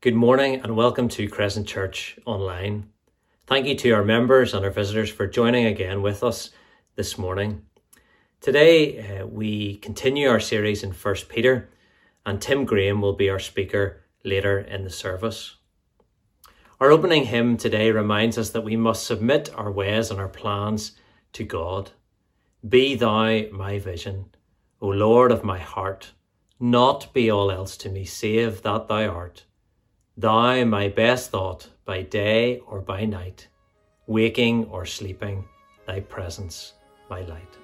Good morning and welcome to Crescent Church Online. Thank you to our members and our visitors for joining again with us this morning. Today uh, we continue our series in 1 Peter and Tim Graham will be our speaker later in the service. Our opening hymn today reminds us that we must submit our ways and our plans to God. Be thou my vision, O Lord of my heart, not be all else to me save that thou art. Thou my best thought by day or by night, waking or sleeping, thy presence my light.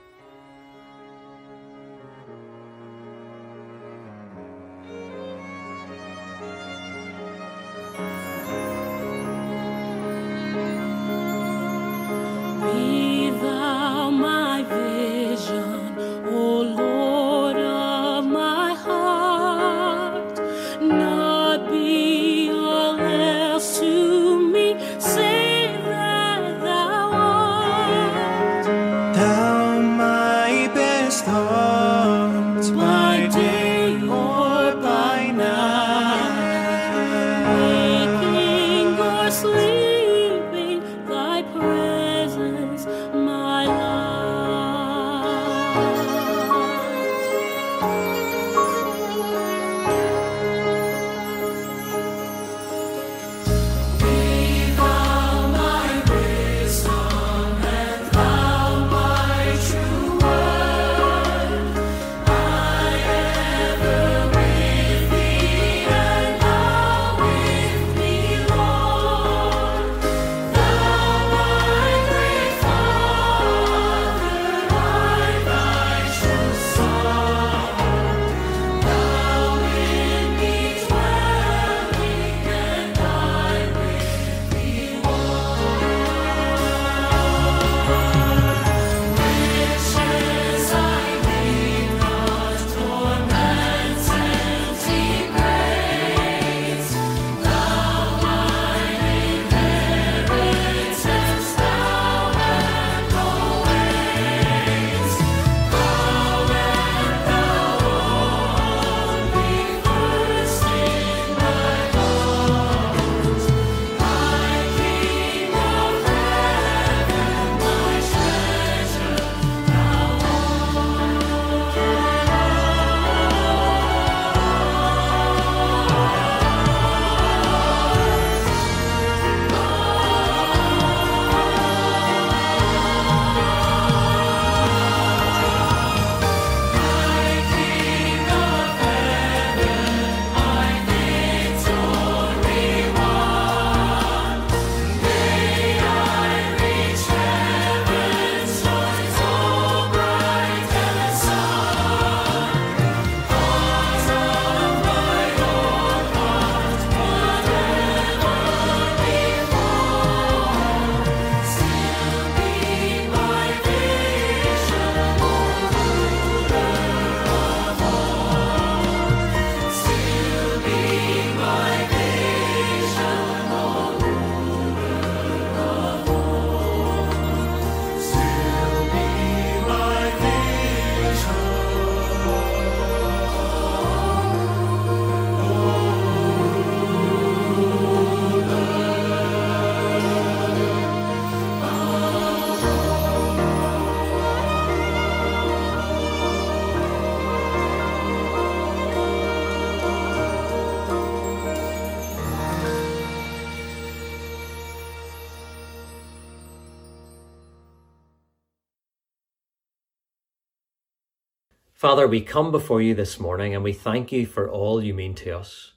Father, we come before you this morning and we thank you for all you mean to us.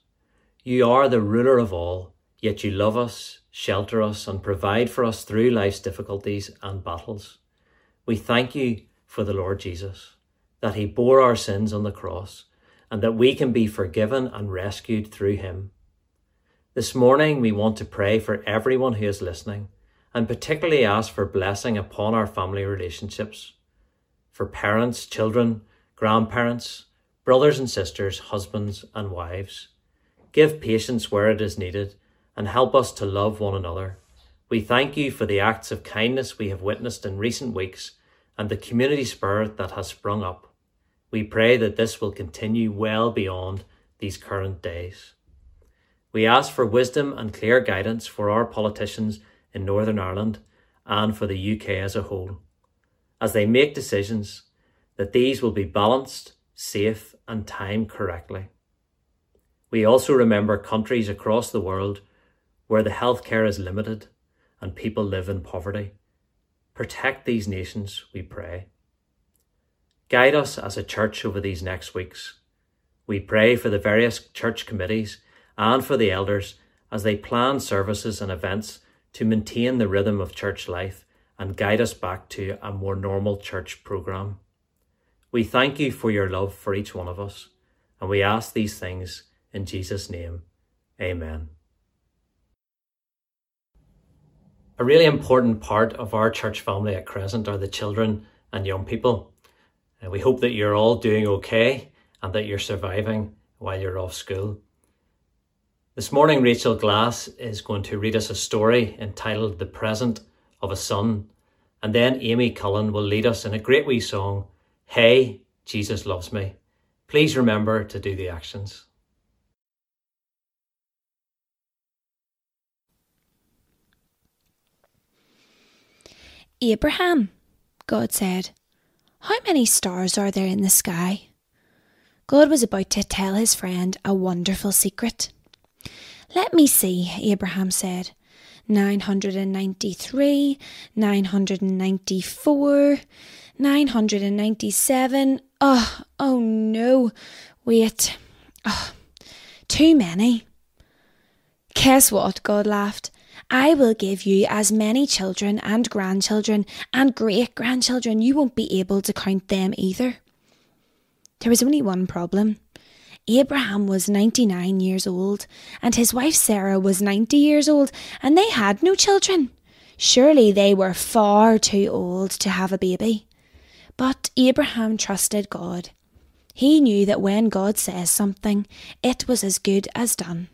You are the ruler of all, yet you love us, shelter us, and provide for us through life's difficulties and battles. We thank you for the Lord Jesus, that he bore our sins on the cross, and that we can be forgiven and rescued through him. This morning, we want to pray for everyone who is listening, and particularly ask for blessing upon our family relationships, for parents, children, grandparents, brothers and sisters, husbands and wives. Give patience where it is needed and help us to love one another. We thank you for the acts of kindness we have witnessed in recent weeks and the community spirit that has sprung up. We pray that this will continue well beyond these current days. We ask for wisdom and clear guidance for our politicians in Northern Ireland and for the UK as a whole, as they make decisions that these will be balanced, safe, and timed correctly. We also remember countries across the world where the healthcare is limited and people live in poverty. Protect these nations, we pray. Guide us as a church over these next weeks. We pray for the various church committees and for the elders as they plan services and events to maintain the rhythm of church life and guide us back to a more normal church programme. We thank you for your love for each one of us, and we ask these things in Jesus' name. Amen. A really important part of our church family at Crescent are the children and young people. Uh, we hope that you're all doing okay and that you're surviving while you're off school. This morning, Rachel Glass is going to read us a story entitled The Present of a Son, and then Amy Cullen will lead us in a great wee song, Hey, Jesus Loves Me. Please remember to do the actions. Abraham, God said, how many stars are there in the sky? God was about to tell his friend a wonderful secret. Let me see, Abraham said. 993, 994, 997. Oh, oh no. Wait. Oh, too many. Guess what? God laughed. I will give you as many children and grandchildren and great grandchildren, you won't be able to count them either. There was only one problem. Abraham was 99 years old, and his wife Sarah was 90 years old, and they had no children. Surely they were far too old to have a baby. But Abraham trusted God. He knew that when God says something, it was as good as done.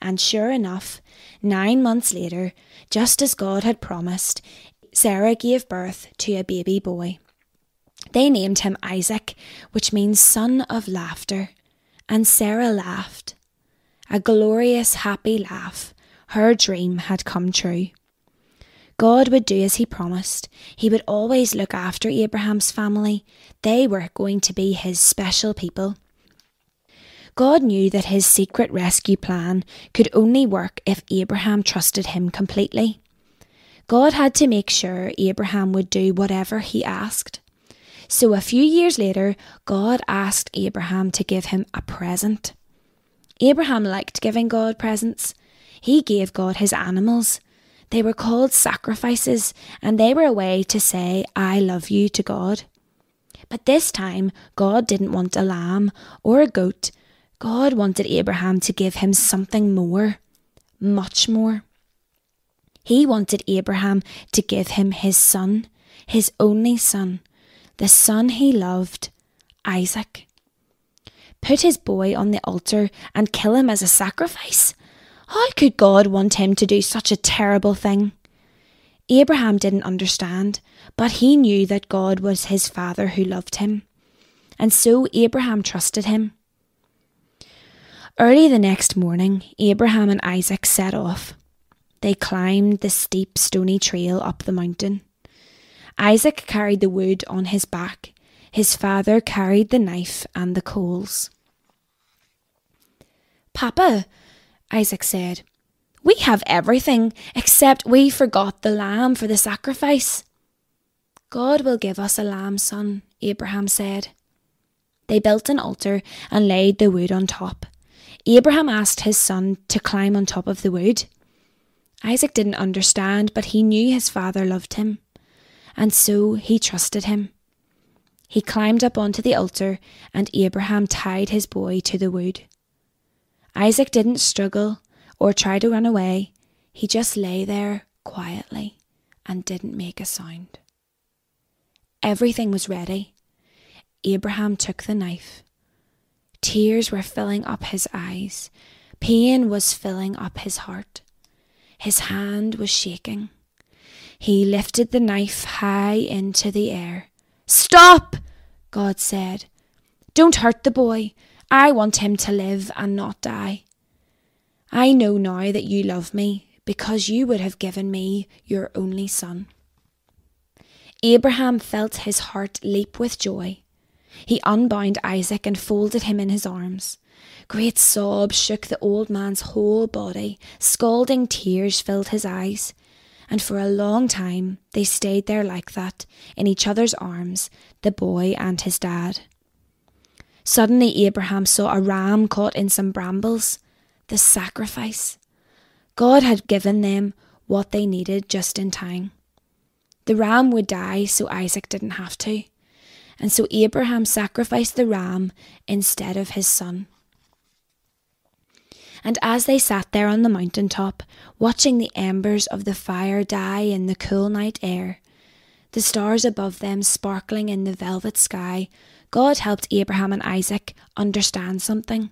And sure enough, nine months later, just as God had promised, Sarah gave birth to a baby boy. They named him Isaac, which means son of laughter, and Sarah laughed. A glorious, happy laugh. Her dream had come true. God would do as he promised. He would always look after Abraham's family. They were going to be his special people. God knew that his secret rescue plan could only work if Abraham trusted him completely. God had to make sure Abraham would do whatever he asked. So a few years later, God asked Abraham to give him a present. Abraham liked giving God presents. He gave God his animals. They were called sacrifices, and they were a way to say, I love you to God. But this time, God didn't want a lamb or a goat God wanted Abraham to give him something more, much more. He wanted Abraham to give him his son, his only son, the son he loved, Isaac. Put his boy on the altar and kill him as a sacrifice? How could God want him to do such a terrible thing? Abraham didn't understand, but he knew that God was his father who loved him. And so Abraham trusted him. Early the next morning, Abraham and Isaac set off. They climbed the steep stony trail up the mountain. Isaac carried the wood on his back. His father carried the knife and the coals. Papa, Isaac said, we have everything except we forgot the lamb for the sacrifice. God will give us a lamb, son, Abraham said. They built an altar and laid the wood on top. Abraham asked his son to climb on top of the wood. Isaac didn't understand, but he knew his father loved him, and so he trusted him. He climbed up onto the altar, and Abraham tied his boy to the wood. Isaac didn't struggle or try to run away, he just lay there quietly and didn't make a sound. Everything was ready. Abraham took the knife Tears were filling up his eyes. Pain was filling up his heart. His hand was shaking. He lifted the knife high into the air. Stop! God said. Don't hurt the boy. I want him to live and not die. I know now that you love me because you would have given me your only son. Abraham felt his heart leap with joy. He unbound Isaac and folded him in his arms. Great sobs shook the old man's whole body, scalding tears filled his eyes, and for a long time they stayed there like that, in each other's arms, the boy and his dad. Suddenly Abraham saw a ram caught in some brambles, the sacrifice. God had given them what they needed just in time. The ram would die so Isaac didn't have to, and so Abraham sacrificed the ram instead of his son. And as they sat there on the mountain top, watching the embers of the fire die in the cool night air, the stars above them sparkling in the velvet sky, God helped Abraham and Isaac understand something.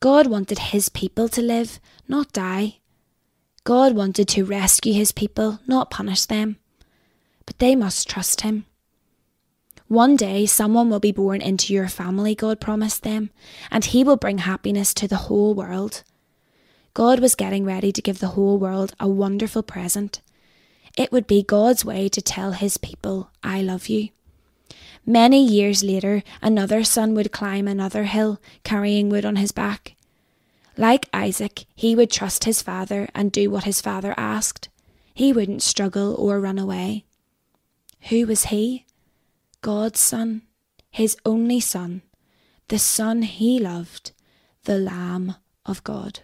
God wanted his people to live, not die. God wanted to rescue his people, not punish them. But they must trust him. One day someone will be born into your family, God promised them, and he will bring happiness to the whole world. God was getting ready to give the whole world a wonderful present. It would be God's way to tell his people, I love you. Many years later, another son would climb another hill, carrying wood on his back. Like Isaac, he would trust his father and do what his father asked. He wouldn't struggle or run away. Who was he? God's son, his only son, the son he loved, the Lamb of God.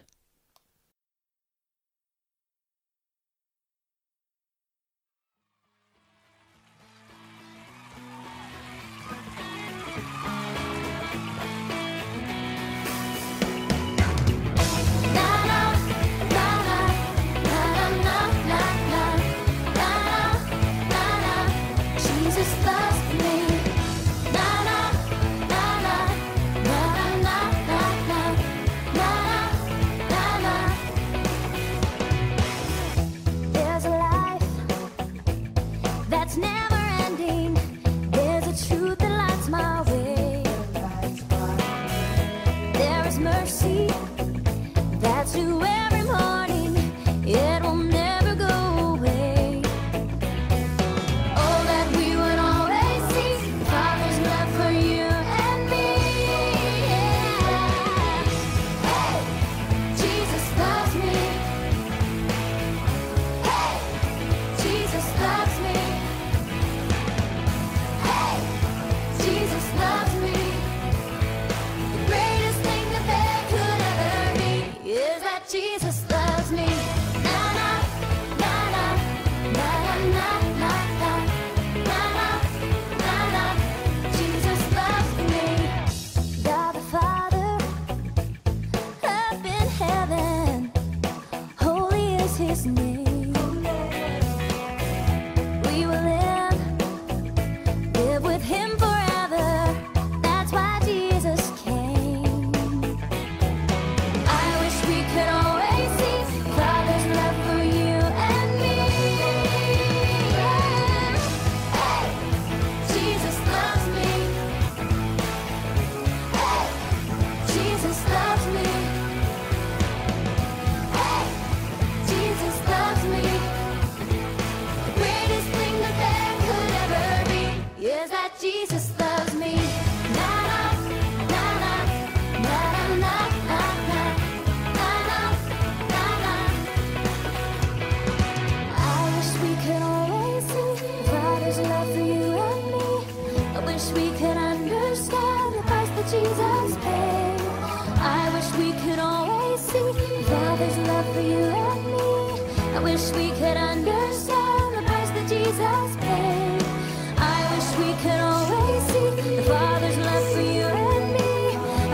father's love for you and me.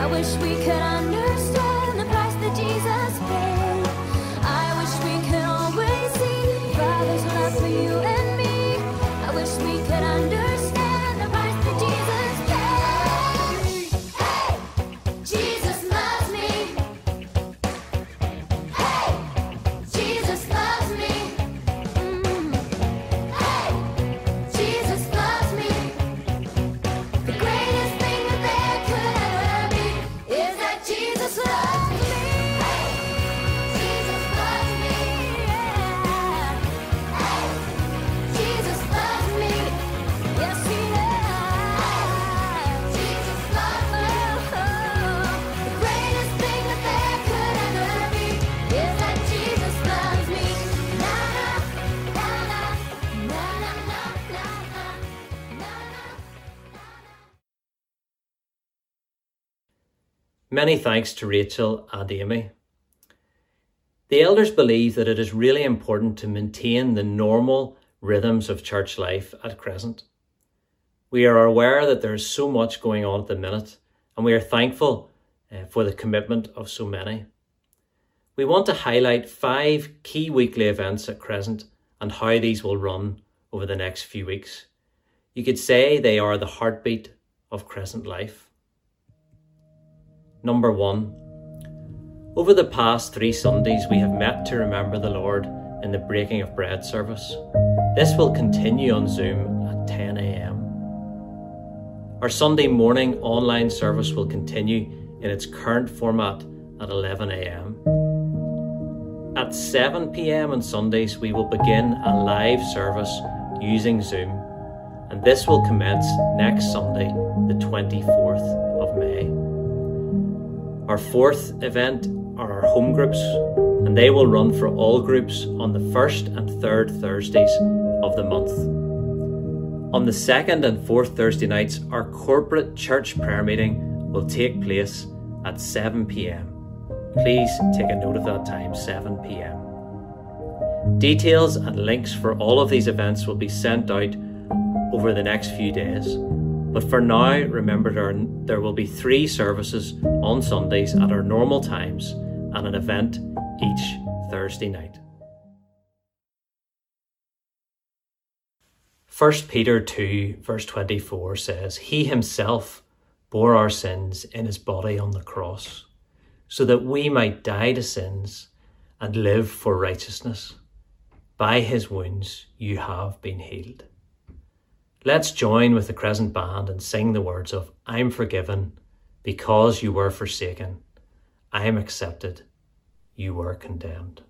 I wish we could. Many thanks to Rachel and Amy. The elders believe that it is really important to maintain the normal rhythms of church life at Crescent. We are aware that there is so much going on at the minute, and we are thankful uh, for the commitment of so many. We want to highlight five key weekly events at Crescent and how these will run over the next few weeks. You could say they are the heartbeat of Crescent life. Number one, over the past three Sundays, we have met to remember the Lord in the breaking of bread service. This will continue on Zoom at 10 a.m. Our Sunday morning online service will continue in its current format at 11 a.m. At 7 pm on Sundays, we will begin a live service using Zoom, and this will commence next Sunday, the 24th of May. Our fourth event are our home groups, and they will run for all groups on the first and third Thursdays of the month. On the second and fourth Thursday nights, our corporate church prayer meeting will take place at 7 pm. Please take a note of that time 7 pm. Details and links for all of these events will be sent out over the next few days. But for now, remember there, there will be three services on Sundays at our normal times and an event each Thursday night. 1 Peter 2, verse 24 says, He himself bore our sins in his body on the cross, so that we might die to sins and live for righteousness. By his wounds you have been healed. Let's join with the Crescent Band and sing the words of I'm forgiven because you were forsaken. I am accepted. You were condemned.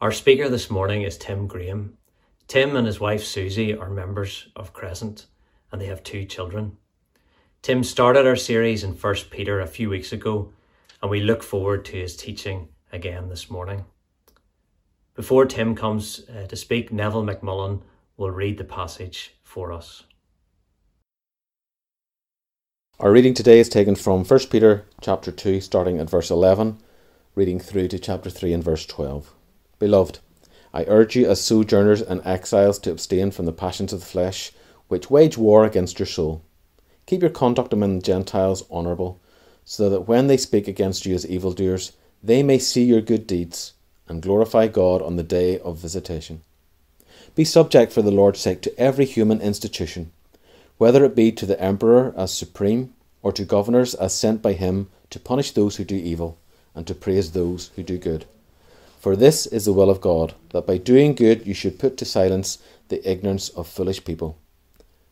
Our speaker this morning is Tim Graham. Tim and his wife Susie are members of Crescent and they have two children. Tim started our series in 1 Peter a few weeks ago and we look forward to his teaching again this morning. Before Tim comes uh, to speak, Neville McMullen will read the passage for us. Our reading today is taken from 1 Peter chapter 2 starting at verse 11 reading through to chapter 3 and verse 12. Beloved, I urge you as sojourners and exiles to abstain from the passions of the flesh, which wage war against your soul. Keep your conduct among the Gentiles honourable, so that when they speak against you as evildoers, they may see your good deeds and glorify God on the day of visitation. Be subject for the Lord's sake to every human institution, whether it be to the emperor as supreme, or to governors as sent by him to punish those who do evil and to praise those who do good. For this is the will of God, that by doing good you should put to silence the ignorance of foolish people.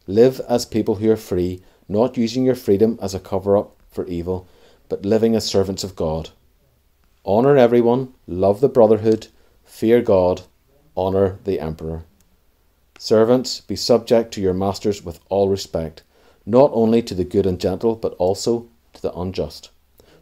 Live as people who are free, not using your freedom as a cover up for evil, but living as servants of God. Honour everyone, love the brotherhood, fear God, honour the emperor. Servants, be subject to your masters with all respect, not only to the good and gentle, but also to the unjust.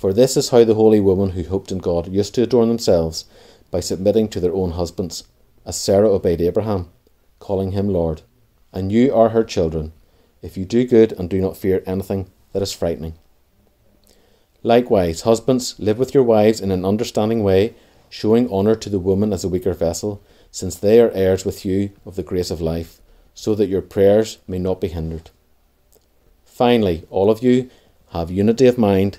For this is how the holy women who hoped in God used to adorn themselves by submitting to their own husbands, as Sarah obeyed Abraham, calling him Lord. And you are her children, if you do good and do not fear anything that is frightening. Likewise, husbands, live with your wives in an understanding way, showing honour to the woman as a weaker vessel, since they are heirs with you of the grace of life, so that your prayers may not be hindered. Finally, all of you have unity of mind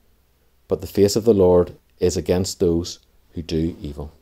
but the face of the Lord is against those who do evil.